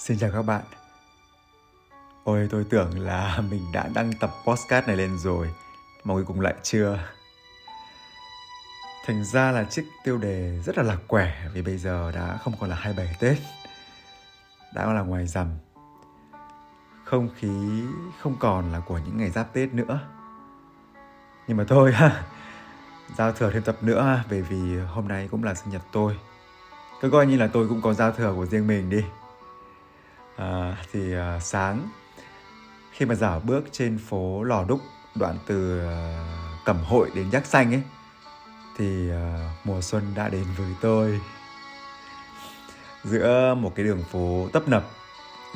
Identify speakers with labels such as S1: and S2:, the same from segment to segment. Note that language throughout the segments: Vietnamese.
S1: Xin chào các bạn. Ôi, tôi tưởng là mình đã đăng tập podcast này lên rồi, Mà cuối cùng lại chưa. Thành ra là chiếc tiêu đề rất là lạc quẻ, Vì bây giờ đã không còn là 27 Tết, Đã là ngoài rằm Không khí không còn là của những ngày giáp Tết nữa. Nhưng mà thôi ha Giao thừa thêm tập nữa, Bởi vì hôm nay cũng là sinh nhật tôi. Cứ coi như là tôi cũng có giao thừa của riêng mình đi à, thì à, sáng khi mà dạo bước trên phố lò đúc đoạn từ à, cẩm hội đến giác xanh ấy thì à, mùa xuân đã đến với tôi. Giữa một cái đường phố tấp nập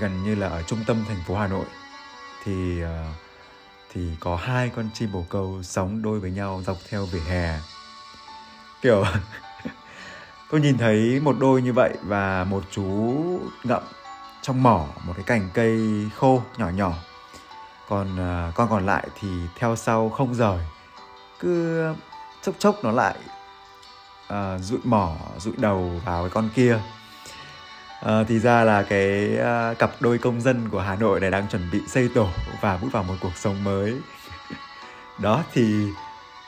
S1: gần như là ở trung tâm thành phố hà nội thì à, thì có hai con chim bồ câu sống đôi với nhau dọc theo vỉa hè. Kiểu tôi nhìn thấy một đôi như vậy và một chú ngậm trong mỏ một cái cành cây khô nhỏ nhỏ. Còn uh, con còn lại thì theo sau không rời. Cứ chốc chốc nó lại uh, rụi mỏ rụi đầu vào cái con kia. Uh, thì ra là cái uh, cặp đôi công dân của hà nội này đang chuẩn bị xây tổ và bước vào một cuộc sống mới. Đó thì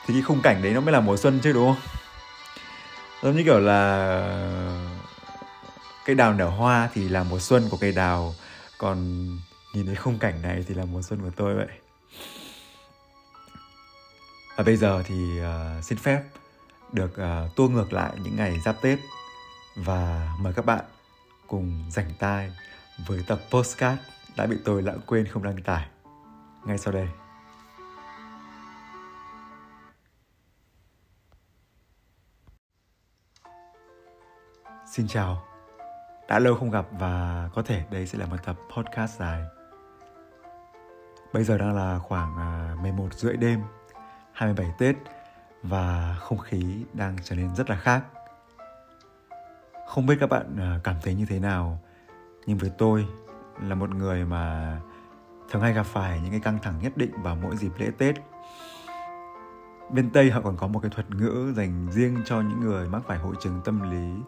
S1: thì cái khung cảnh đấy nó mới là mùa xuân chứ đúng không? Giống như kiểu là cây đào nở hoa thì là mùa xuân của cây đào. Còn nhìn thấy khung cảnh này thì là mùa xuân của tôi vậy. Và bây giờ thì uh, xin phép được uh, tua ngược lại những ngày giáp tết và mời các bạn cùng dành tai với tập postcard đã bị tôi lãng quên không đăng tải. Ngay sau đây. Xin chào đã lâu không gặp và có thể đây sẽ là một tập podcast dài. Bây giờ đang là khoảng à, 11 rưỡi đêm, 27 Tết và không khí đang trở nên rất là khác. Không biết các bạn à, cảm thấy như thế nào, nhưng với tôi là một người mà thường hay gặp phải những cái căng thẳng nhất định vào mỗi dịp lễ Tết. Bên Tây họ còn có một cái thuật ngữ dành riêng cho những người mắc phải hội chứng tâm lý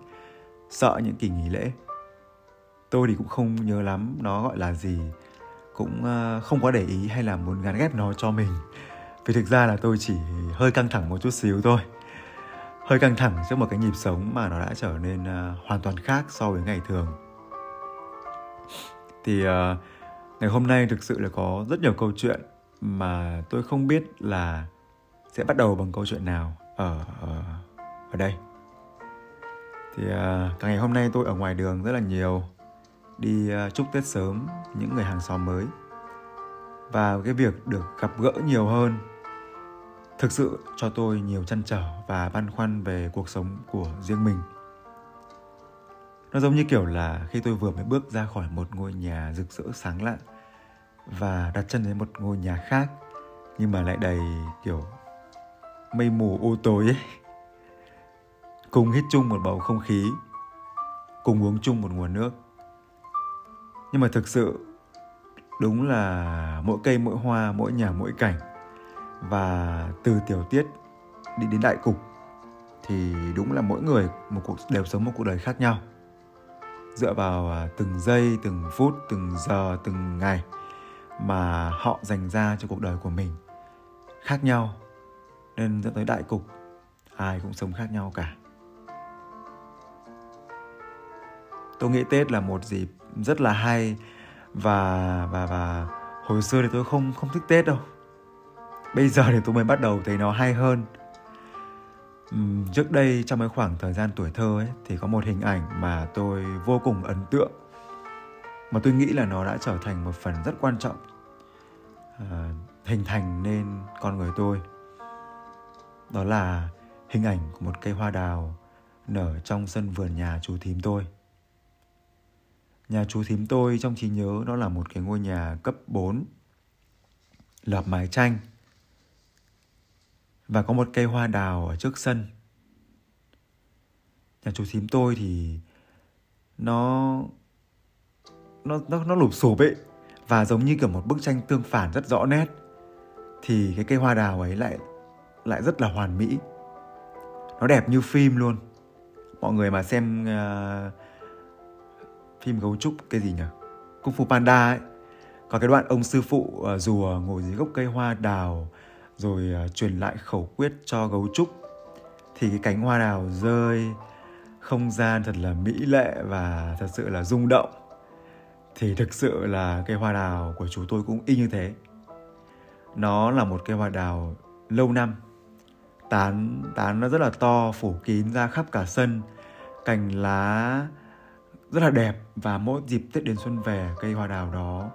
S1: sợ những kỳ nghỉ lễ tôi thì cũng không nhớ lắm nó gọi là gì. Cũng ờ, không có để ý hay là muốn gắn ghép nó cho mình. Vì thực ra là tôi chỉ hơi căng thẳng một chút xíu thôi. Hơi căng thẳng trước một cái nhịp sống mà nó đã trở nên ờ, hoàn toàn khác so với ngày thường. Thì ờ, ngày hôm nay thực sự là có rất nhiều câu chuyện mà tôi không biết là sẽ bắt đầu bằng câu chuyện nào ở ở, ở đây. Thì uh, cả ngày hôm nay tôi ở ngoài đường rất là nhiều đi ờ, chúc Tết sớm những người hàng xóm mới. Và cái việc được gặp gỡ nhiều hơn thực sự cho tôi nhiều chăn trở và băn khoăn về cuộc sống của riêng mình. Nó giống như kiểu là khi tôi vừa mới bước ra khỏi một ngôi nhà rực rỡ sáng lạ và đặt chân đến một ngôi nhà khác nhưng mà lại đầy kiểu mây mù u tối ấy. Cùng hít chung một bầu không khí, cùng uống chung một nguồn nước nhưng mà thực sự, đúng là mỗi cây, mỗi hoa, mỗi nhà, mỗi cảnh. Và từ tiểu tiết đi đến đại cục thì đúng là mỗi người một cuộc, đều sống một cuộc đời khác nhau. Dựa vào à, từng giây, từng phút, từng giờ, từng ngày mà họ dành ra cho cuộc đời của mình khác nhau, nên dẫn tới đại cục, ai cũng sống khác nhau cả. Tôi nghĩ tết là một dịp rất là hay. Và và và hồi xưa thì tôi không không thích tết đâu. Bây giờ thì tôi mới bắt đầu thấy nó hay hơn. Uhm, trước đây trong cái khoảng thời gian tuổi thơ ấy thì có một hình ảnh mà tôi vô cùng ấn tượng. Mà tôi nghĩ là nó đã trở thành một phần rất quan trọng uh, hình thành nên con người tôi. Đó là hình ảnh của một cây hoa đào nở trong sân vườn nhà chú thím tôi. Nhà chú thím tôi trong trí nhớ đó là một cái ngôi nhà cấp 4 lợp mái tranh và có một cây hoa đào ở trước sân. Nhà chú thím tôi thì nó nó nó nó lụp xụp ấy và giống như kiểu một bức tranh tương phản rất rõ nét thì cái cây hoa đào ấy lại lại rất là hoàn mỹ. Nó đẹp như phim luôn. Mọi người mà xem uh, phim gấu trúc, cái gì nhỉ? Cung phu Panda ấy. Có cái đoạn ông sư phụ ờ, rùa ngồi dưới gốc cây hoa đào, rồi ờ, truyền lại khẩu quyết cho gấu trúc, thì cái cánh hoa đào rơi, không gian thật là mỹ lệ và thật sự là rung động. Thì thực sự là cây hoa đào của chú tôi cũng y như thế. Nó là một cây hoa đào lâu năm, tán tán nó rất là to, phủ kín ra khắp cả sân, cành lá rất là đẹp. Và mỗi dịp tết đến xuân về, cây hoa đào đó,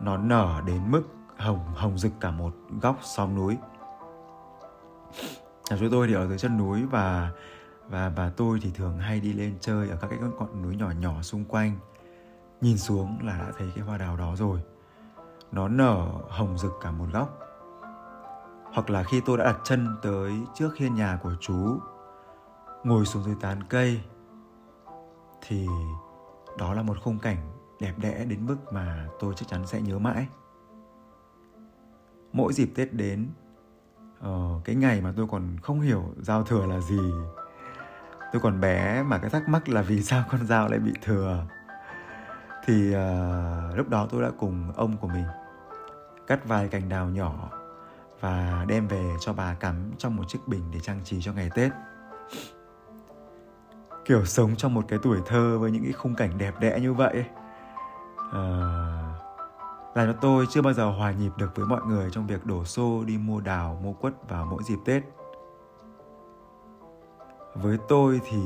S1: nó nở đến mức hồng hồng rực cả một góc xóm núi. Nhà chúng tôi thì ở dưới chân núi và và và tôi thì thường hay đi lên chơi ở các cái ngọn núi nhỏ nhỏ xung quanh. Nhìn xuống là đã thấy cái hoa đào đó rồi. Nó nở hồng rực cả một góc. Hoặc là khi tôi đã đặt chân tới trước hiên nhà của chú, ngồi xuống dưới tán cây thì đó là một khung cảnh đẹp đẽ đến mức mà tôi chắc chắn sẽ nhớ mãi mỗi dịp tết đến uh, cái ngày mà tôi còn không hiểu giao thừa là gì tôi còn bé mà cái thắc mắc là vì sao con dao lại bị thừa thì uh, lúc đó tôi đã cùng ông của mình cắt vài cành đào nhỏ và đem về cho bà cắm trong một chiếc bình để trang trí cho ngày Tết. Kiểu sống trong một cái tuổi thơ với những cái khung cảnh đẹp đẽ như vậy ờ, à, làm cho tôi chưa bao giờ hòa nhịp được với mọi người trong việc đổ xô đi mua đào, mua quất vào mỗi dịp Tết. Với tôi thì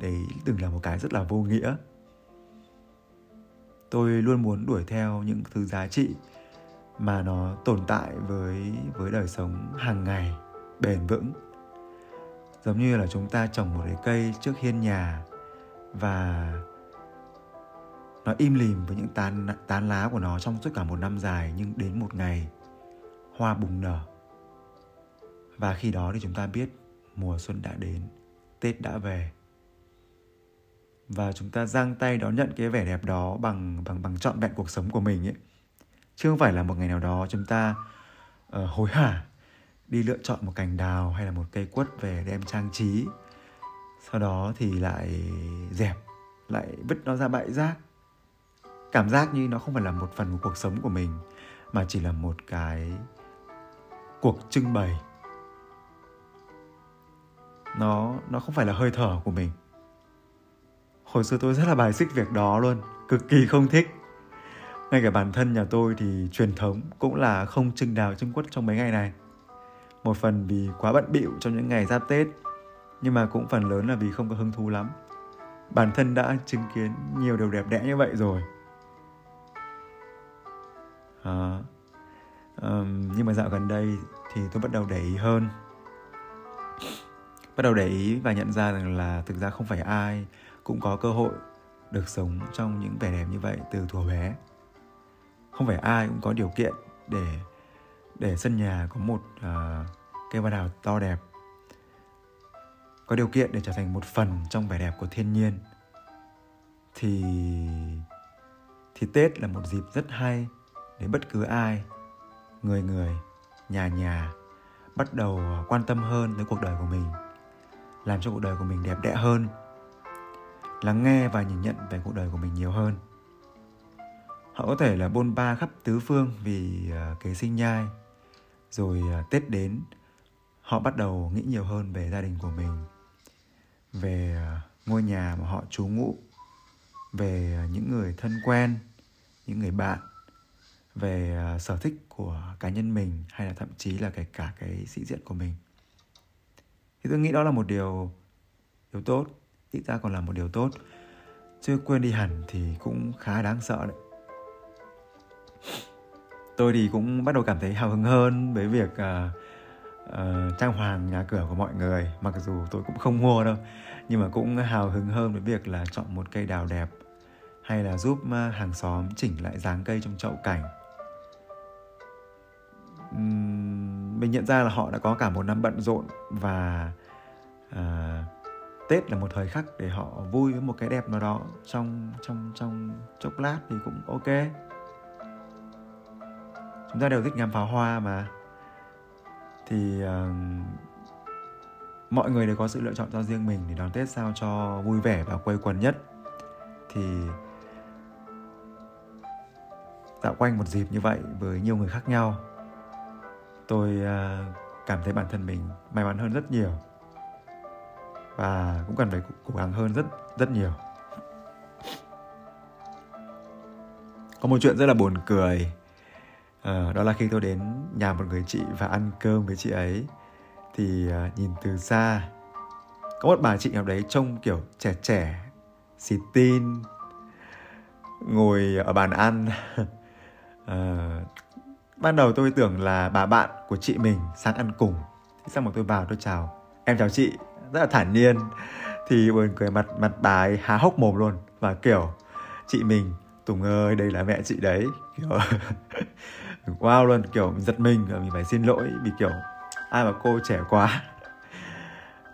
S1: đấy từng là một cái rất là vô nghĩa. Tôi luôn muốn đuổi theo những thứ giá trị mà nó tồn tại với với đời sống hàng ngày bền vững giống như là chúng ta trồng một cái cây trước hiên nhà và nó im lìm với những tán tán lá của nó trong suốt cả một năm dài nhưng đến một ngày hoa bùng nở. Và khi đó thì chúng ta biết mùa xuân đã đến tết đã về. Và chúng ta giang tay đón nhận cái vẻ đẹp đó bằng bằng bằng trọn vẹn cuộc sống của mình ấy. Chứ không phải là một ngày nào đó chúng ta uh, hối hả đi lựa chọn một cành đào hay là một cây quất về đem trang trí. Sau đó thì lại dẹp, lại vứt nó ra bãi rác. Cảm giác như nó không phải là một phần của cuộc sống của mình, mà chỉ là một cái cuộc trưng bày. Nó nó không phải là hơi thở của mình. Hồi xưa tôi rất là bài xích việc đó luôn, cực kỳ không thích. Ngay cả bản thân nhà tôi thì truyền thống cũng là không trưng đào trưng quất trong mấy ngày này một phần vì quá bận bịu trong những ngày giáp tết nhưng mà cũng phần lớn là vì không có hứng thú lắm. Bản thân đã chứng kiến nhiều điều đẹp đẽ như vậy rồi. À, um, nhưng mà dạo gần đây thì tôi bắt đầu để ý hơn. Bắt đầu để ý và nhận ra rằng là thực ra không phải ai cũng có cơ hội được sống trong những vẻ đẹp như vậy từ thuở bé. Không phải ai cũng có điều kiện để để sân nhà có một ờ, uh, cây hoa đào to đẹp. Có điều kiện để trở thành một phần trong vẻ đẹp của thiên nhiên. Thì thì tết là một dịp rất hay để bất cứ ai người người nhà nhà bắt đầu ờ, quan tâm hơn tới cuộc đời của mình làm cho cuộc đời của mình đẹp đẽ hơn lắng nghe và nhìn nhận về cuộc đời của mình nhiều hơn. Họ có thể là bôn ba khắp tứ phương vì ờ, kế sinh nhai rồi à, tết đến, họ bắt đầu nghĩ nhiều hơn về gia đình của mình, về à, ngôi nhà mà họ trú ngụ, về à, những người thân quen, những người bạn, về sở thích của cá nhân mình hay là thậm chí là kể cả cái sĩ diện của mình. Thì tôi nghĩ đó là một điều điều tốt, ít ra còn là một điều tốt. Chưa quên đi hẳn thì cũng khá đáng sợ đấy tôi thì cũng bắt đầu cảm thấy hào hứng hơn với việc uh, uh, trang hoàng nhà cửa của mọi người. Mặc dù tôi cũng không mua đâu nhưng mà cũng hào hứng hơn với việc là chọn một cây đào đẹp hay là giúp ờ, hàng xóm chỉnh lại dáng cây trong chậu cảnh. Uhm, mình nhận ra là họ đã có cả một năm bận rộn và uh, Tết là một thời khắc để họ vui với một cái đẹp nào đó trong trong trong chốc lát thì cũng ok chúng ta đều thích ngắm pháo hoa mà. Thì uh, mọi người đều có sự lựa chọn cho riêng mình để đón tết sao cho vui vẻ và quây quần nhất. Thì dạo quanh một dịp như vậy với nhiều người khác nhau tôi uh, cảm thấy bản thân mình may mắn hơn rất nhiều và cũng cần phải cố gắng hơn rất rất nhiều. Có một chuyện rất là buồn cười à, đó là khi tôi đến nhà một người chị và ăn cơm với chị ấy. Thì à, nhìn từ xa có một bà chị nào đấy trông kiểu trẻ trẻ xì tin ngồi ở bàn ăn. À, ban đầu tôi tưởng là bà bạn của chị mình sang ăn cùng. Thế xong mà tôi vào tôi chào em chào chị. Rất là thản nhiên. Thì buồn cười mặt mặt bà ấy há hốc mồm luôn và kiểu chị mình Tùng ơi đây là mẹ chị đấy. Kiểu wow luôn kiểu giật mình và mình phải xin lỗi vì kiểu ai mà cô trẻ quá.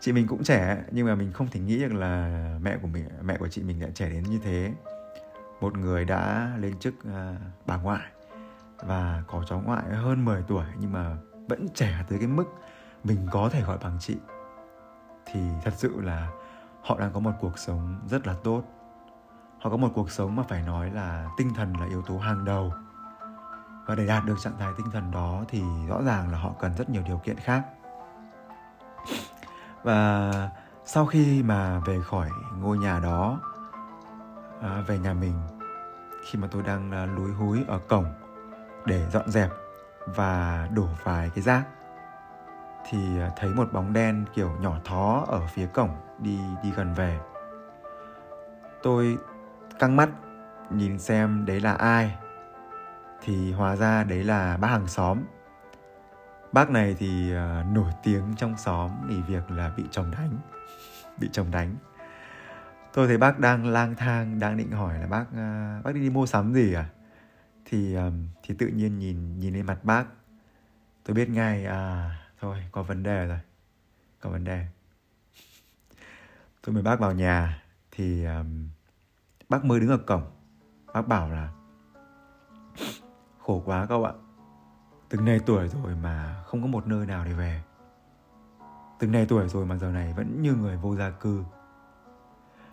S1: Chị mình cũng trẻ nhưng mà mình không thể nghĩ được là mẹ của mình mẹ của chị mình lại trẻ đến như thế. Một người đã lên chức uh, bà ngoại và có cháu ngoại hơn 10 tuổi nhưng mà vẫn trẻ tới cái mức mình có thể gọi bằng chị thì thật sự là họ đang có một cuộc sống rất là tốt. Họ có một cuộc sống mà phải nói là tinh thần là yếu tố hàng đầu và để đạt được trạng thái tinh thần đó thì rõ ràng là họ cần rất nhiều điều kiện khác. Và sau khi mà về khỏi ngôi nhà đó à, về nhà mình khi mà tôi đang à, lúi húi ở cổng để dọn dẹp và đổ vài cái rác thì à, thấy một bóng đen kiểu nhỏ thó ở phía cổng đi đi gần về. Tôi căng mắt nhìn xem đấy là ai thì hóa ra đấy là bác hàng xóm. Bác này thì uh, nổi tiếng trong xóm vì việc là bị chồng đánh bị chồng đánh. Tôi thấy bác đang lang thang đang định hỏi là bác uh, bác đi, đi mua sắm gì à? Thì um, thì tự nhiên nhìn nhìn lên mặt bác. Tôi biết ngay à thôi có vấn đề rồi có vấn đề. Tôi mời bác vào nhà thì um, bác mới đứng ở cổng. Bác bảo là khổ quá cậu ạ. Từng này tuổi rồi mà không có một nơi nào để về. Từng này tuổi rồi mà giờ này vẫn như người vô gia cư.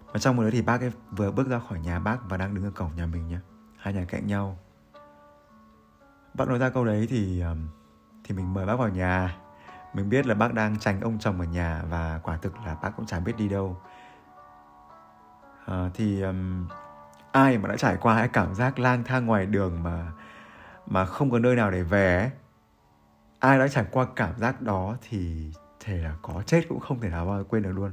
S1: Và trong một đấy thì bác ấy vừa bước ra khỏi nhà bác và đang đứng ở cổng nhà mình nhé hai nhà cạnh nhau. Bác nói ra câu đấy thì thì mình mời bác vào nhà. Mình biết là bác đang tránh ông chồng ở nhà và quả thực là bác cũng chẳng biết đi đâu. À, thì um, ai mà đã trải qua cái cảm giác lang thang ngoài đường mà mà không có nơi nào để về ấy, ai đã trải qua cảm giác đó thì thể là có chết cũng không thể nào bao quên được luôn.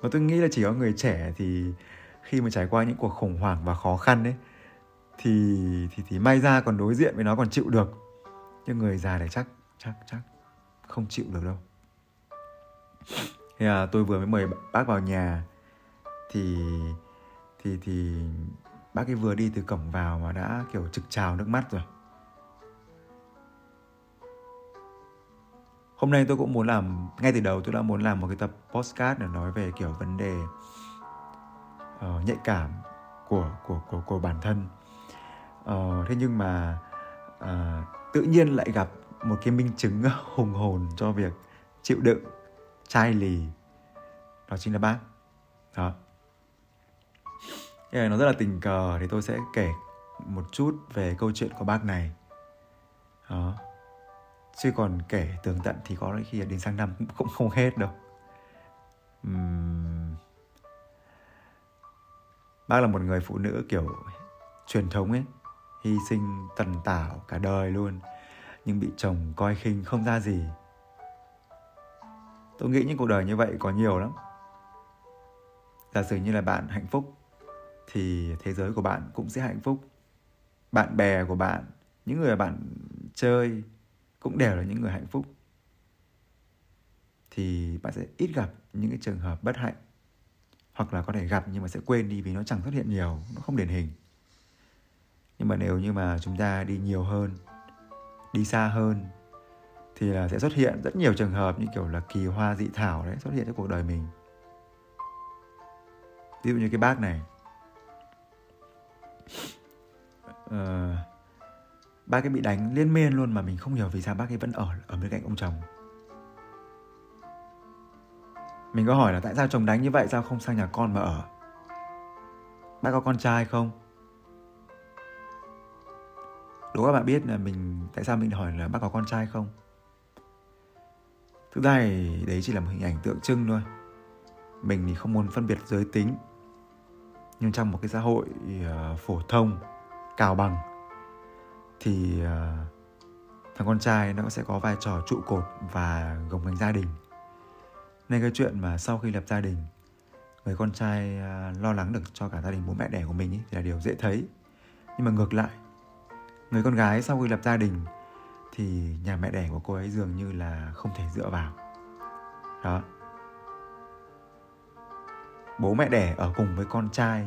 S1: Và tôi nghĩ là chỉ có người trẻ thì khi mà trải qua những cuộc khủng hoảng và khó khăn ấy thì thì thì may ra còn đối diện với nó còn chịu được. Nhưng người già này chắc chắc chắc không chịu được đâu. Thế là tôi vừa mới mời bác vào nhà thì thì thì bác ấy vừa đi từ cổng vào mà đã kiểu trực trào nước mắt rồi. Hôm nay tôi cũng muốn làm ngay từ đầu tôi đã muốn làm một cái tập postcard để nói về kiểu vấn đề uh, nhạy cảm của của của của bản thân. Uh, thế nhưng mà uh, tự nhiên lại gặp một cái minh chứng hùng hồn cho việc chịu đựng chai lì. Đó chính là bác. Đó cái này nó rất là tình cờ, thì tôi sẽ kể một chút về câu chuyện của bác này. Đó. Chứ còn kể tường tận thì có khi đến sang năm cũng không hết đâu. Uhm... bác là một người phụ nữ kiểu truyền thống ấy, hy sinh tần tảo cả đời luôn, nhưng bị chồng coi khinh không ra gì. Tôi nghĩ những cuộc đời như vậy có nhiều lắm. Giả sử như là bạn hạnh phúc thì thế giới của bạn cũng sẽ hạnh phúc. Bạn bè của bạn, những người bạn chơi cũng đều là những người hạnh phúc. Thì bạn sẽ ít gặp những cái trường hợp bất hạnh, hoặc là có thể gặp nhưng mà sẽ quên đi vì nó chẳng xuất hiện nhiều, nó không điển hình. Nhưng mà nếu như mà chúng ta đi nhiều hơn, đi xa hơn, thì là sẽ xuất hiện rất nhiều trường hợp như kiểu là kỳ hoa dị thảo đấy, xuất hiện trong cuộc đời mình. Ví dụ như cái bác này uh, bác ấy bị đánh liên miên luôn mà mình không hiểu vì sao bác ấy vẫn ở ở bên cạnh ông chồng. Mình có hỏi là tại sao chồng đánh như vậy sao không sang nhà con mà ở? Bác có con trai không? Đố các bạn biết là mình tại sao mình hỏi là bác có con trai không? Thực ra thì đấy chỉ là một hình ảnh tượng trưng thôi. Mình thì không muốn phân biệt giới tính nhưng trong một cái xã hội uh, phổ thông cào bằng thì uh, thằng con trai nó sẽ có vai trò trụ cột và gồng gánh gia đình. Nên cái chuyện mà sau khi lập gia đình người con trai uh, lo lắng được cho cả gia đình bố mẹ đẻ của mình ý, thì là điều dễ thấy. Nhưng mà ngược lại người con gái sau khi lập gia đình thì nhà mẹ đẻ của cô ấy dường như là không thể dựa vào. Đó bố mẹ đẻ ở cùng với con trai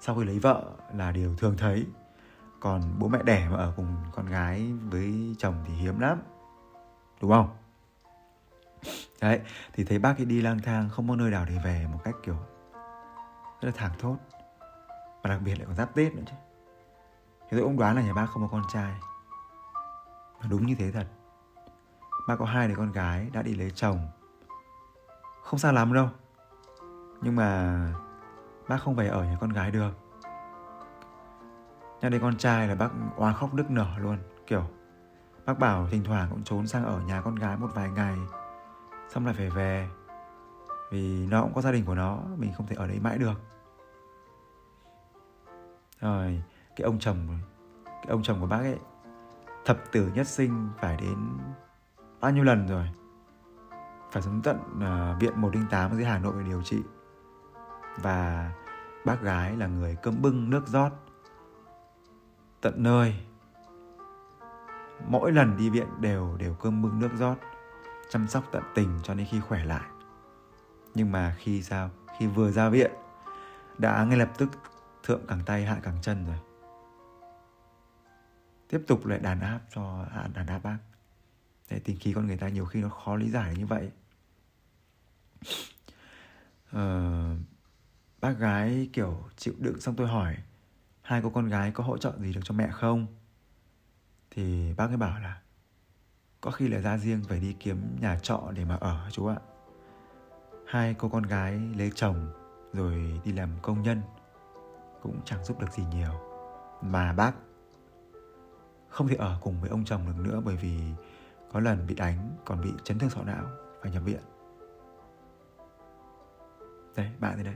S1: sau khi lấy vợ là điều thường thấy. Còn bố mẹ đẻ mà ở cùng con gái với chồng thì hiếm lắm, đúng không? Đấy, thì thấy bác ấy đi lang thang không có nơi nào để về một cách kiểu rất là thẳng thốt. Và đặc biệt lại còn giáp tết nữa chứ. Thì tôi cũng đoán là nhà bác không có con trai. Và đúng như thế thật. Bác có hai đứa con gái đã đi lấy chồng. Không xa lắm đâu nhưng mà bác không về ở nhà con gái được. Nhắc đến con trai là bác oa khóc nức nở luôn. Kiểu bác bảo thỉnh thoảng cũng trốn sang ở nhà con gái một vài ngày xong lại phải về. Vì nó cũng có gia đình của nó mình không thể ở đấy mãi được. Rồi cái ông chồng cái ông chồng của bác ấy thập tử nhất sinh phải đến bao nhiêu lần rồi? Phải xuống tận uh, viện 108 ở dưới Hà Nội để điều trị và bác gái là người cơm bưng nước rót. Tận nơi mỗi lần đi viện đều đều cơm bưng nước rót chăm sóc tận tình cho đến khi khỏe lại. Nhưng mà khi sao khi vừa ra viện đã ngay lập tức thượng cẳng tay hạ cẳng chân rồi. Tiếp tục lại đàn áp cho à, đàn áp bác. Để tình khí con người ta nhiều khi nó khó lý giải như vậy. Ờ, bác gái, kiểu, chịu đựng xong tôi hỏi, hai cô con gái có hỗ trợ gì được cho mẹ không? Thì bác ấy bảo là, có khi là ra riêng phải đi kiếm nhà trọ để mà ở, chú ạ. Hai cô con gái lấy chồng rồi đi làm công nhân, cũng chẳng giúp được gì nhiều. Mà bác không thể ở cùng với ông chồng được nữa bởi vì có lần bị đánh, còn bị chấn thương sọ não phải nhập viện. Đấy, bạn thế đấy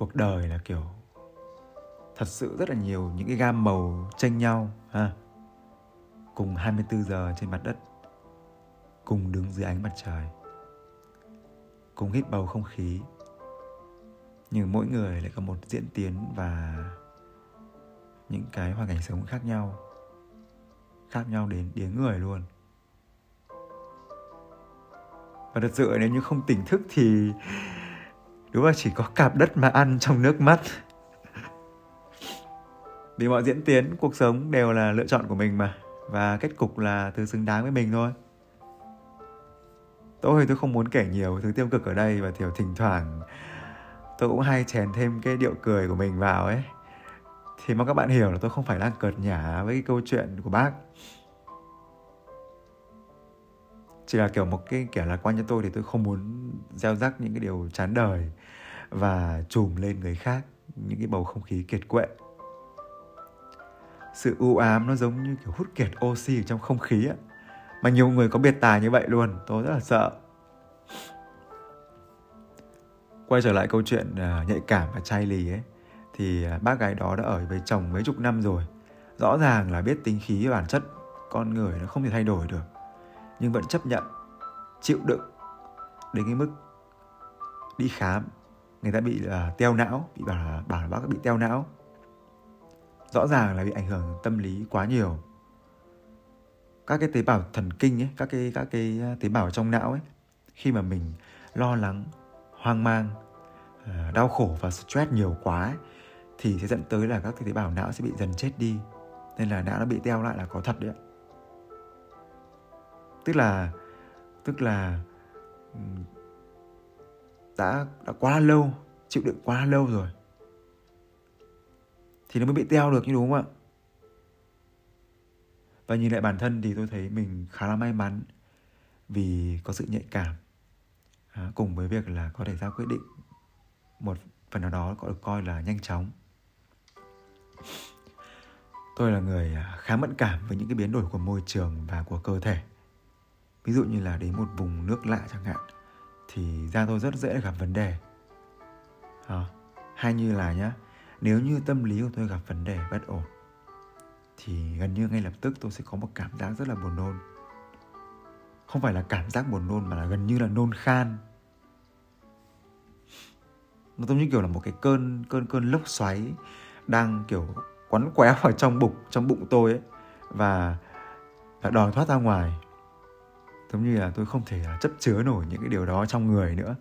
S1: cuộc đời là kiểu thật sự rất là nhiều những cái gam màu tranh nhau, ha. Cùng 24 giờ trên mặt đất, cùng đứng dưới ánh mặt trời, cùng hít bầu không khí. Nhưng mỗi người lại có một diễn tiến và những cái hoàn cảnh sống khác nhau khác nhau đến đến người luôn. Và thật sự nếu như không tỉnh thức thì đúng là chỉ có cạp đất mà ăn trong nước mắt. Vì mọi diễn tiến, cuộc sống đều là lựa chọn của mình mà. Và kết cục là thứ xứng đáng với mình thôi. Tôi tôi không muốn kể nhiều thứ tiêu cực ở đây và thiểu thỉnh thoảng tôi cũng hay chèn thêm cái điệu cười của mình vào ấy. Thì mong các bạn hiểu là tôi không phải đang cợt nhả với cái câu chuyện của bác chỉ là kiểu một cái kẻ lạc quan như tôi thì tôi không muốn gieo rắc những cái điều chán đời và trùm lên người khác những cái bầu không khí kiệt quệ. Sự u ám nó giống như kiểu hút kiệt oxy ở trong không khí á. Mà nhiều người có biệt tài như vậy luôn, tôi rất là sợ. Quay trở lại câu chuyện à, nhạy cảm và chai lì ấy, thì à, bác gái đó đã ở với chồng mấy chục năm rồi. Rõ ràng là biết tính khí bản chất, con người nó không thể thay đổi được nhưng vẫn chấp nhận chịu đựng đến cái mức đi khám. Người ta bị uh, teo não bị bảo là bảo là bác bị teo não. Rõ ràng là bị ảnh hưởng tâm lý quá nhiều. Các cái tế bào thần kinh ấy các cái các cái tế bào trong não ấy khi mà mình lo lắng hoang mang uh, đau khổ và stress nhiều quá ấy, thì sẽ dẫn tới là các cái tế bào não sẽ bị dần chết đi. Nên là não nó bị teo lại là có thật đấy ạ tức là tức là đã đã quá lâu chịu đựng quá lâu rồi. Thì nó mới bị teo được như đúng không ạ? Và nhìn lại bản thân thì tôi thấy mình khá là may mắn vì có sự nhạy cảm à, cùng với việc là có thể ra quyết định một phần nào đó có được coi là nhanh chóng. Tôi là người à, khá mẫn cảm với những cái biến đổi của môi trường và của cơ thể ví dụ như là đến một vùng nước lạ chẳng hạn thì da tôi rất dễ gặp vấn đề. À, hay như là nhá nếu như tâm lý của tôi gặp vấn đề bất ổn thì gần như ngay lập tức tôi sẽ có một cảm giác rất là buồn nôn. Không phải là cảm giác buồn nôn mà là gần như là nôn khan. Nó giống như kiểu là một cái cơn cơn cơn lốc xoáy đang kiểu quắn quéo vào trong bụng trong bụng tôi ấy và đòi thoát ra ngoài giống như là tôi không thể à, chấp chứa nổi những cái điều đó trong người nữa.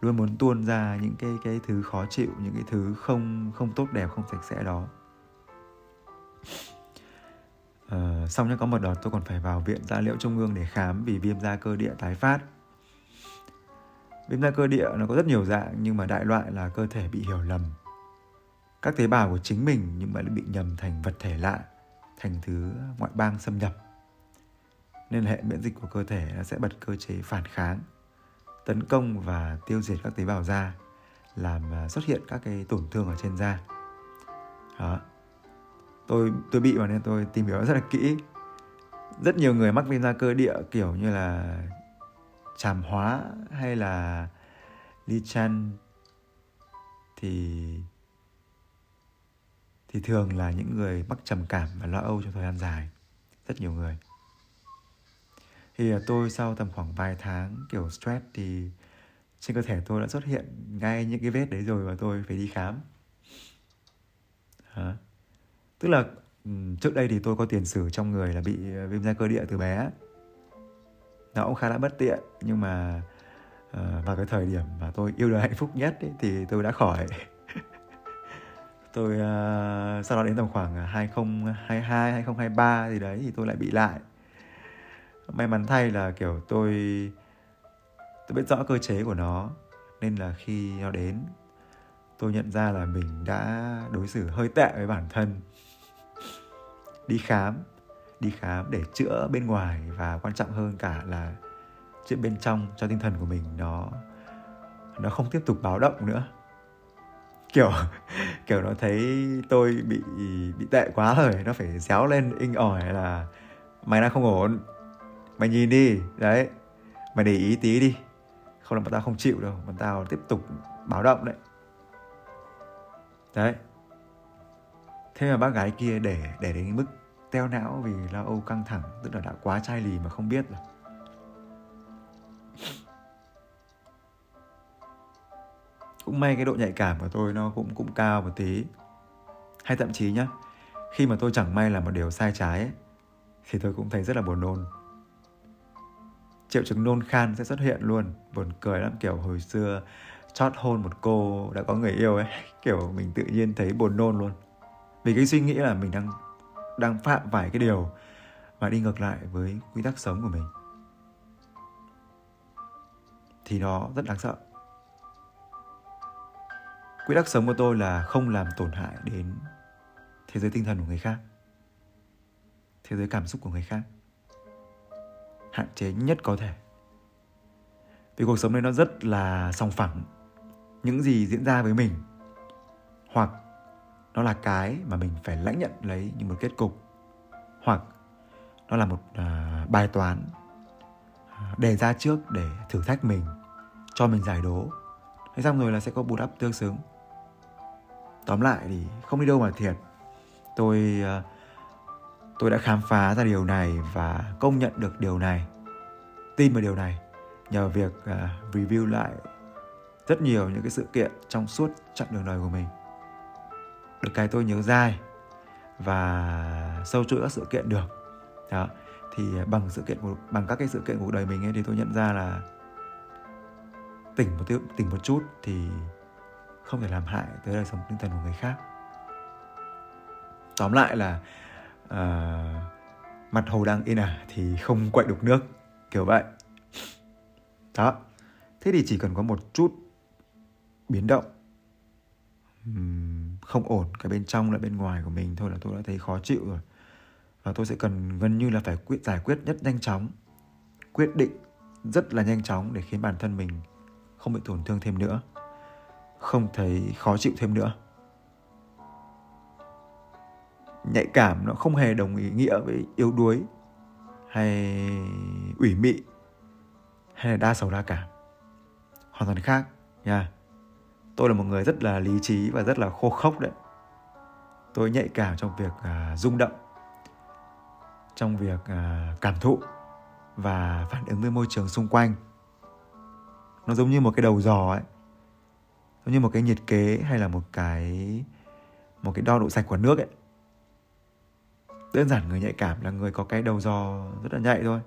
S1: Luôn muốn tuôn ra những cái cái thứ khó chịu những cái thứ không không tốt đẹp không sạch sẽ đó. À, xong nhá có một đợt tôi còn phải vào viện da liễu trung ương để khám vì viêm da cơ địa tái phát. Viêm da cơ địa nó có rất nhiều dạng nhưng mà đại loại là cơ thể bị hiểu lầm. Các tế bào của chính mình nhưng mà lại bị nhầm thành vật thể lạ thành thứ ngoại bang xâm nhập nên hệ miễn dịch của cơ thể sẽ bật cơ chế phản kháng, tấn công và tiêu diệt các tế bào da, làm à, xuất hiện các cái tổn thương ở trên da. Đó. Tôi tôi bị mà nên tôi tìm hiểu rất là kỹ. Rất nhiều người mắc viêm da cơ địa, kiểu như là tràm hóa hay là ly chan, thì thì thường là những người mắc trầm cảm và lo âu trong thời gian dài. Rất nhiều người thì tôi sau tầm khoảng vài tháng kiểu stress thì trên cơ thể tôi đã xuất hiện ngay những cái vết đấy rồi và tôi phải đi khám. Hả? tức là trước đây thì tôi có tiền sử trong người là bị ờ, viêm da cơ địa từ bé. Nó cũng khá là bất tiện nhưng mà uh, vào cái thời điểm mà tôi yêu đời hạnh phúc nhất ấy, thì tôi đã khỏi. Tôi uh, sau đó đến tầm khoảng 2022 2023 gì đấy thì tôi lại bị lại may mắn thay là, kiểu, tôi tôi biết rõ cơ chế của nó, nên là khi nó đến, tôi nhận ra là mình đã đối xử hơi tệ với bản thân. Đi khám đi khám để chữa bên ngoài và quan trọng hơn cả là chữa bên trong cho tinh thần của mình nó nó không tiếp tục báo động nữa. Kiểu kiểu nó thấy tôi bị bị tệ quá rồi, nó phải réo lên, inh ỏi là mày đang không ổn mày nhìn đi đấy. Mày để ý tí đi. Không là bọn tao không chịu đâu bọn tao tiếp tục báo động đấy. Đấy. Thế mà bác gái kia để để đến mức teo não vì lo âu căng thẳng tức là đã quá chai lì mà không biết rồi. Cũng may cái độ nhạy cảm của tôi nó cũng cũng cao một tí. Hay thậm chí nhá khi mà tôi chẳng may làm một điều sai trái ấy, thì tôi cũng thấy rất là buồn nôn triệu chứng nôn khan sẽ xuất hiện luôn. Buồn cười lắm, kiểu hồi xưa chót hôn một cô đã có người yêu ấy, kiểu mình tự nhiên thấy buồn nôn luôn. Vì cái suy nghĩ là mình đang đang phạm phải cái điều mà đi ngược lại với quy tắc sống của mình. Thì nó rất đáng sợ. Quy tắc sống của tôi là không làm tổn hại đến thế giới tinh thần của người khác, thế giới cảm xúc của người khác hạn chế nhất có thể. Vì cuộc sống này nó rất là song phẳng. Những gì diễn ra với mình hoặc nó là cái mà mình phải lãnh nhận lấy như một kết cục hoặc nó là một à, bài toán à, đề ra trước để thử thách mình cho mình giải đố. Thế xong rồi là sẽ có bù đắp tương xứng. Tóm lại thì không đi đâu mà thiệt. Tôi uh, tôi đã khám phá ra điều này và công nhận được điều này. Tin vào điều này nhờ việc uh, review lại rất nhiều những cái sự kiện trong suốt chặng đường đời của mình. Được cái tôi nhớ dai và sâu chuỗi các sự kiện được. Đó thì bằng sự kiện của, bằng các cái sự kiện của cuộc đời mình ấy thì tôi nhận ra là tỉnh một tiêu tỉnh một chút thì không thể làm hại tới đời sống tinh thần của người khác. Tóm lại là à, mặt hồ đang in à thì không quậy đục nước kiểu vậy. Đó thế thì chỉ cần có một chút biến động. Không ổn cả bên trong lẫn bên ngoài của mình thôi là tôi đã thấy khó chịu rồi. Và tôi sẽ cần gần như là phải quyết giải quyết nhất nhanh chóng quyết định rất là nhanh chóng để khiến bản thân mình không bị tổn thương thêm nữa không thấy khó chịu thêm nữa nhạy cảm nó không hề đồng ý nghĩa với yếu đuối hay ủy mị hay là đa sầu đa cảm. Hoàn toàn khác nha. Tôi là một người rất là lý trí và rất là khô khốc đấy. Tôi nhạy cảm trong việc uh, rung động trong việc uh, cảm thụ và phản ứng với môi trường xung quanh. Nó giống như một cái đầu giò ấy giống như một cái nhiệt kế hay là một cái một cái đo độ sạch của nước ấy đơn giản người nhạy cảm là người có cái đầu giò rất là nhạy thôi.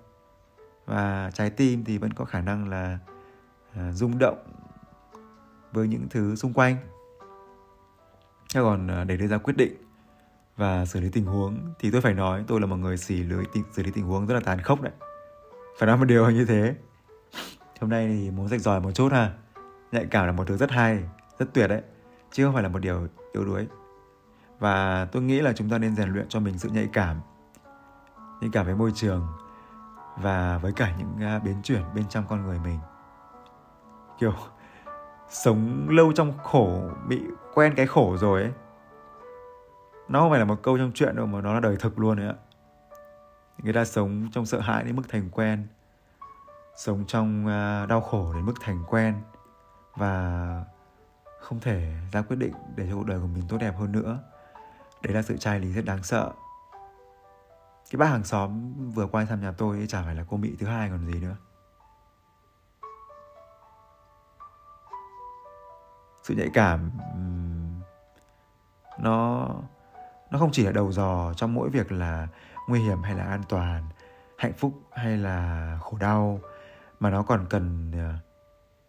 S1: Và trái tim thì vẫn có khả năng là uh, rung động với những thứ xung quanh. Thế còn uh, để đưa ra quyết định và xử lý tình huống thì tôi phải nói tôi là một người xử lý tình, xử lý tình huống rất là tàn khốc đấy. Phải nói một điều như thế. Hôm nay thì muốn rạch giỏi một chút ha. Nhạy cảm là một thứ rất hay rất tuyệt đấy chứ không phải là một điều yếu đuối và tôi nghĩ là chúng ta nên rèn luyện cho mình sự nhạy cảm. Nhạy cảm với môi trường và với cả những à, biến chuyển bên trong con người mình. Kiểu, sống lâu trong khổ, bị quen cái khổ rồi ấy. Nó không phải là một câu trong chuyện đâu mà nó là đời thực luôn đấy ạ. Người ta sống trong sợ hãi đến mức thành quen. Sống trong à, đau khổ đến mức thành quen. Và không thể ra quyết định để cho cuộc đời của mình tốt đẹp hơn nữa đấy là sự chai lý rất đáng sợ. Cái bác hàng xóm vừa qua thăm nhà tôi ấy, chả phải là cô mỹ thứ hai còn gì nữa. Sự nhạy cảm nó nó không chỉ là đầu dò trong mỗi việc là nguy hiểm hay là an toàn, hạnh phúc hay là khổ đau, mà nó còn cần ờ,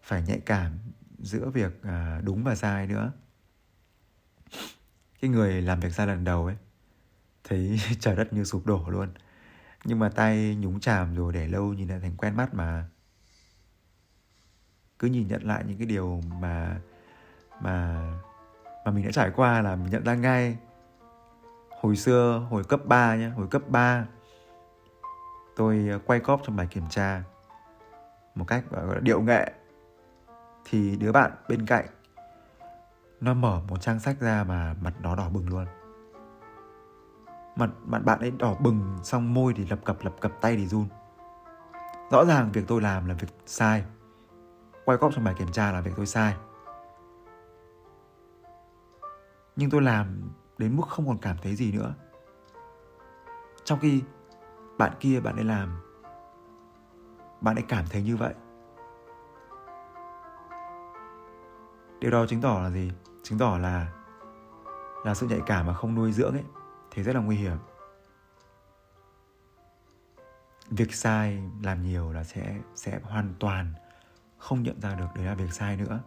S1: phải nhạy cảm giữa việc ờ, đúng và sai nữa cái người làm việc ra lần đầu ấy, thấy trời đất như sụp đổ luôn. Nhưng mà tay nhúng chàm rồi để lâu nhìn lại thành quen mắt mà. Cứ nhìn nhận lại những cái điều mà mà mà mình đã trải qua là mình nhận ra ngay. Hồi xưa, hồi cấp 3 nhá, hồi cấp 3 tôi ờ, quay cóp trong bài kiểm tra một cách, gọi là, điệu nghệ. Thì đứa bạn bên cạnh nó mở một trang sách ra mà mặt nó đỏ bừng luôn. Mặt mặt bạn ấy đỏ bừng, xong môi thì lập cập lập cập, tay thì run. Rõ ràng việc tôi làm là việc sai. Quay cóp trong bài kiểm tra là việc tôi sai. Nhưng tôi làm đến mức không còn cảm thấy gì nữa. Trong khi bạn kia, bạn ấy làm, bạn ấy cảm thấy như vậy. Điều đó chứng tỏ là gì? Chứng tỏ là là sự nhạy cảm mà không nuôi dưỡng ấy thì rất là nguy hiểm. Việc sai làm nhiều là sẽ sẽ hoàn toàn không nhận ra được đấy là việc sai nữa.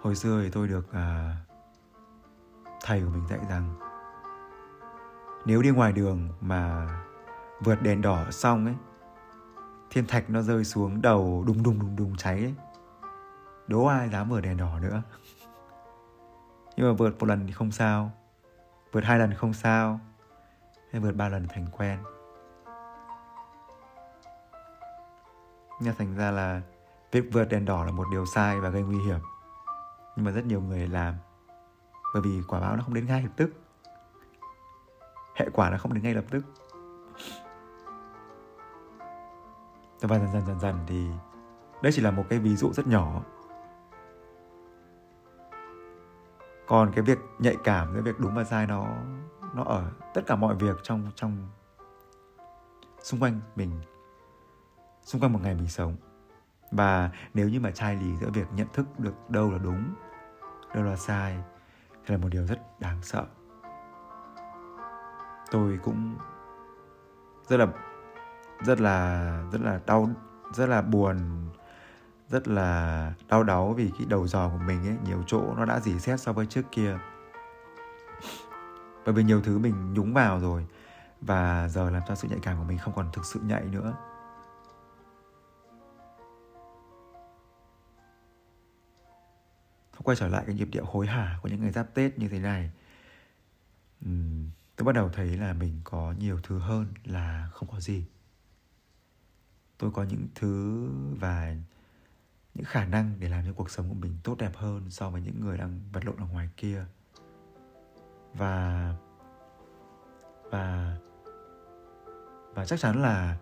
S1: Hồi xưa thì tôi được à, thầy của mình dạy rằng nếu đi ngoài đường mà vượt đèn đỏ xong ấy thiên thạch nó rơi xuống đầu đùng đùng đùng đùng cháy ấy đố ai dám vượt đèn đỏ nữa? Nhưng mà vượt một lần thì không sao. Vượt hai lần không sao. Hay vượt ba lần thành quen. Nhưng thành ra là việc vượt đèn đỏ là một điều sai và gây nguy hiểm. Nhưng mà rất nhiều người làm. Bởi vì quả báo nó không đến ngay lập tức. Hệ quả nó không đến ngay lập tức. Và dần dần dần dần thì đây chỉ là một cái ví dụ rất nhỏ. Còn cái việc nhạy cảm, cái việc đúng và sai nó nó ở tất cả mọi việc trong trong xung quanh mình, xung quanh một ngày mình sống. Và nếu như mà chai lì giữa việc nhận thức được đâu là đúng, đâu là sai, thì là một điều rất đáng sợ. Tôi cũng rất là rất là rất là đau, rất là buồn rất là đau đáu vì cái đầu giò của mình ấy nhiều chỗ nó đã dỉ xét so với trước kia. Bởi vì nhiều thứ mình nhúng vào rồi và giờ làm cho sự nhạy cảm của mình không còn thực sự nhạy nữa. Quay trở lại cái nhịp điệu hối hả của những ngày giáp tết như thế này. Uhm, tôi bắt đầu thấy là mình có nhiều thứ hơn là không có gì. Tôi có những thứ và những khả năng để làm cho cuộc sống của mình tốt đẹp hơn so với những người đang vật lộn ở ngoài kia. Và và và chắc chắn là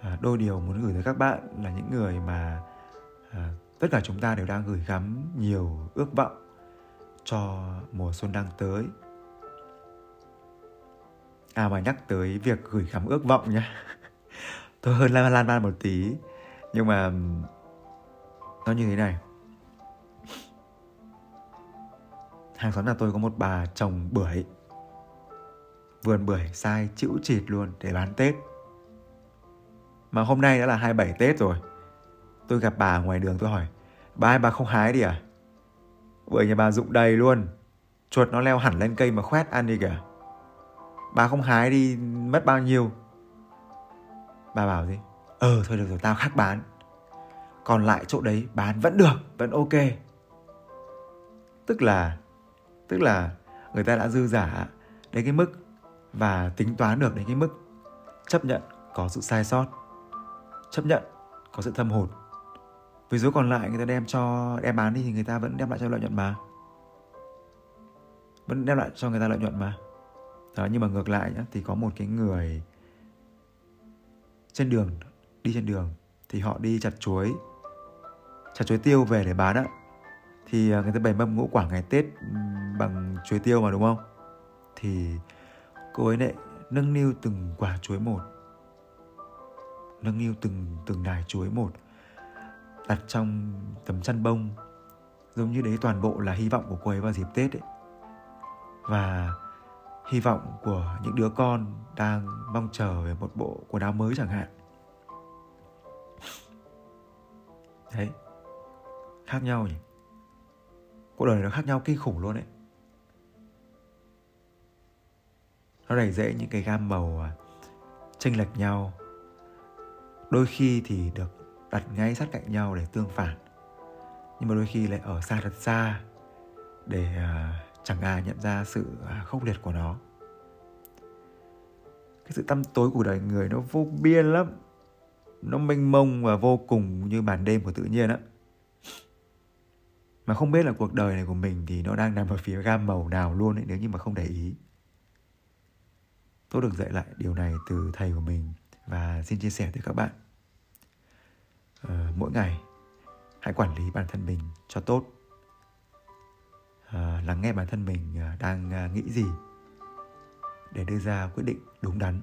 S1: à, đôi điều muốn gửi tới các bạn là những người mà à, tất cả chúng ta đều đang gửi gắm nhiều ước vọng cho mùa xuân đang tới. À mà nhắc tới việc gửi gắm ước vọng nhá, tôi hơi lan lan man một tí. Nhưng mà nó như thế này. Hàng xóm nhà tôi có một bà trồng bưởi. Vườn bưởi sai chịu chịt luôn để bán tết. Mà hôm nay đã là 27 Tết rồi. Tôi gặp bà ngoài đường tôi hỏi, Bà ơi, bà không hái đi à? Bưởi nhà bà rụng đầy luôn. Chuột nó leo hẳn lên cây mà khoét ăn đi kìa. Bà không hái đi mất bao nhiêu? Bà bảo gì? Ờ thôi được rồi, tao khác bán. Còn lại chỗ đấy bán vẫn được, Vẫn ok. Tức là Tức là người ta đã dư giả đến cái mức Và tính toán được đến cái mức Chấp nhận có sự sai sót, Chấp nhận có sự thâm hụt. Vì số còn lại người ta đem cho, đem bán đi thì người ta vẫn đem lại cho lợi nhuận mà. Vẫn đem lại cho người ta lợi nhuận mà. Đó, nhưng mà ngược lại nhá, thì có một cái người trên đường, đi trên đường thì họ đi chặt chuối chả chuối tiêu về để bán á. Thì à, người ta bày mâm ngũ quả ngày tết ừ, bằng chuối tiêu mà, đúng không? Thì cô ấy lại nâng niu từng quả chuối một. Nâng niu từng từng đài chuối một. Đặt trong tấm chăn bông. Giống như đấy toàn bộ là hy vọng của cô ấy vào dịp tết ấy. Và hy vọng của những đứa con đang mong chờ về một bộ quần áo mới chẳng hạn. Đấy khác nhau nhỉ? Cuộc đời nó khác nhau kinh khủng luôn đấy nó đầy dễ những cái gam màu à, chênh lệch nhau. Đôi khi thì được đặt ngay sát cạnh nhau để tương phản. Nhưng mà đôi khi lại ở xa thật xa để à, chẳng ai nhận ra sự à, khốc liệt của nó. Cái sự tăm tối của đời người nó vô biên lắm. Nó mênh mông và vô cùng như màn đêm của tự nhiên á mà không biết là cuộc đời này của mình thì nó đang nằm ở phía gam màu nào luôn ấy nếu như mà không để ý. Tôi được dạy lại điều này từ thầy của mình và xin chia sẻ tới các bạn. À, mỗi ngày hãy quản lý bản thân mình cho tốt. À, lắng nghe bản thân mình ờ, đang nghĩ gì để đưa ra quyết định đúng đắn.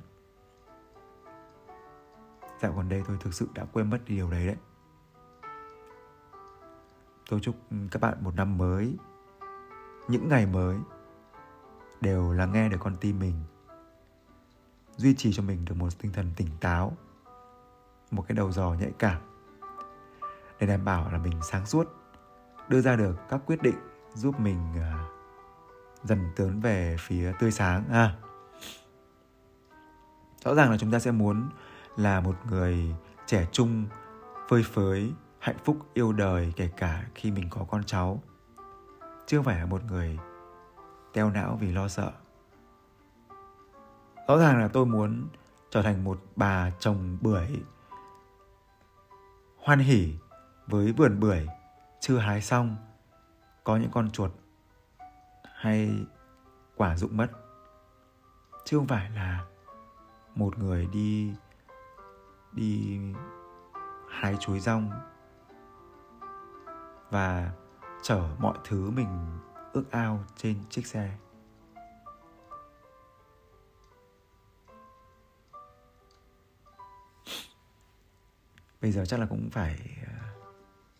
S1: Dạo gần đây tôi thực sự đã quên mất điều đấy đấy tôi chúc các bạn một năm mới, những ngày mới đều là nghe được con tim mình, duy trì cho mình được một tinh thần tỉnh táo, một cái đầu dò nhạy cảm để đảm bảo là mình sáng suốt, đưa ra được các quyết định giúp mình à, dần tiến về phía tươi sáng, ha à. rõ ràng là chúng ta sẽ muốn là một người trẻ trung, phơi phới hạnh phúc yêu đời kể cả khi mình có con cháu. Chứ không phải là một người teo não vì lo sợ. Rõ ràng là tôi muốn trở thành một bà trồng bưởi, hoan hỉ với vườn bưởi chưa hái xong, có những con chuột hay quả rụng mất. Chứ không phải là một người đi đi hái chuối rong và chở mọi thứ mình ước ao trên chiếc xe. Bây giờ chắc là cũng phải ờ,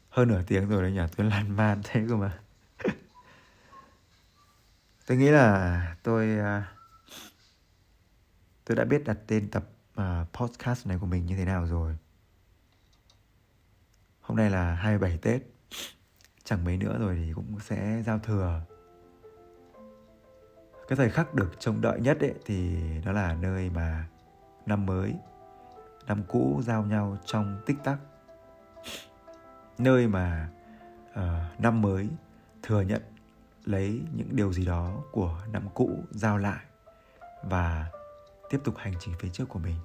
S1: hơn nửa tiếng rồi đấy nhỉ? Tôi lan man thế cơ mà. Tôi nghĩ là tôi ờ, tôi đã biết đặt tên tập uh, podcast này của mình như thế nào rồi. Hôm nay là 27 Tết chẳng mấy nữa rồi thì cũng sẽ giao thừa. Cái thời khắc được trông đợi nhất ấy thì đó là nơi mà năm mới năm cũ giao nhau trong tích tắc. Nơi mà uh, năm mới thừa nhận lấy những điều gì đó của năm cũ giao lại và tiếp tục hành trình phía trước của mình.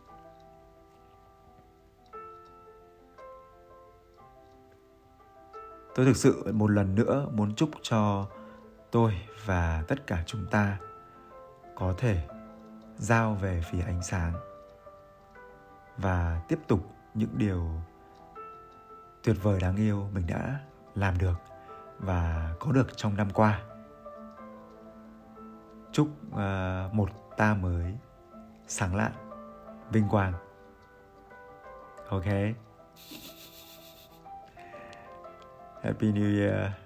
S1: Tôi thực sự một lần nữa muốn chúc cho tôi và tất cả chúng ta có thể giao về phía ánh sáng và tiếp tục những điều tuyệt vời đáng yêu mình đã làm được và có được trong năm qua. Chúc uh, một ta mới sáng lạn vinh quang. Ok. Happy new year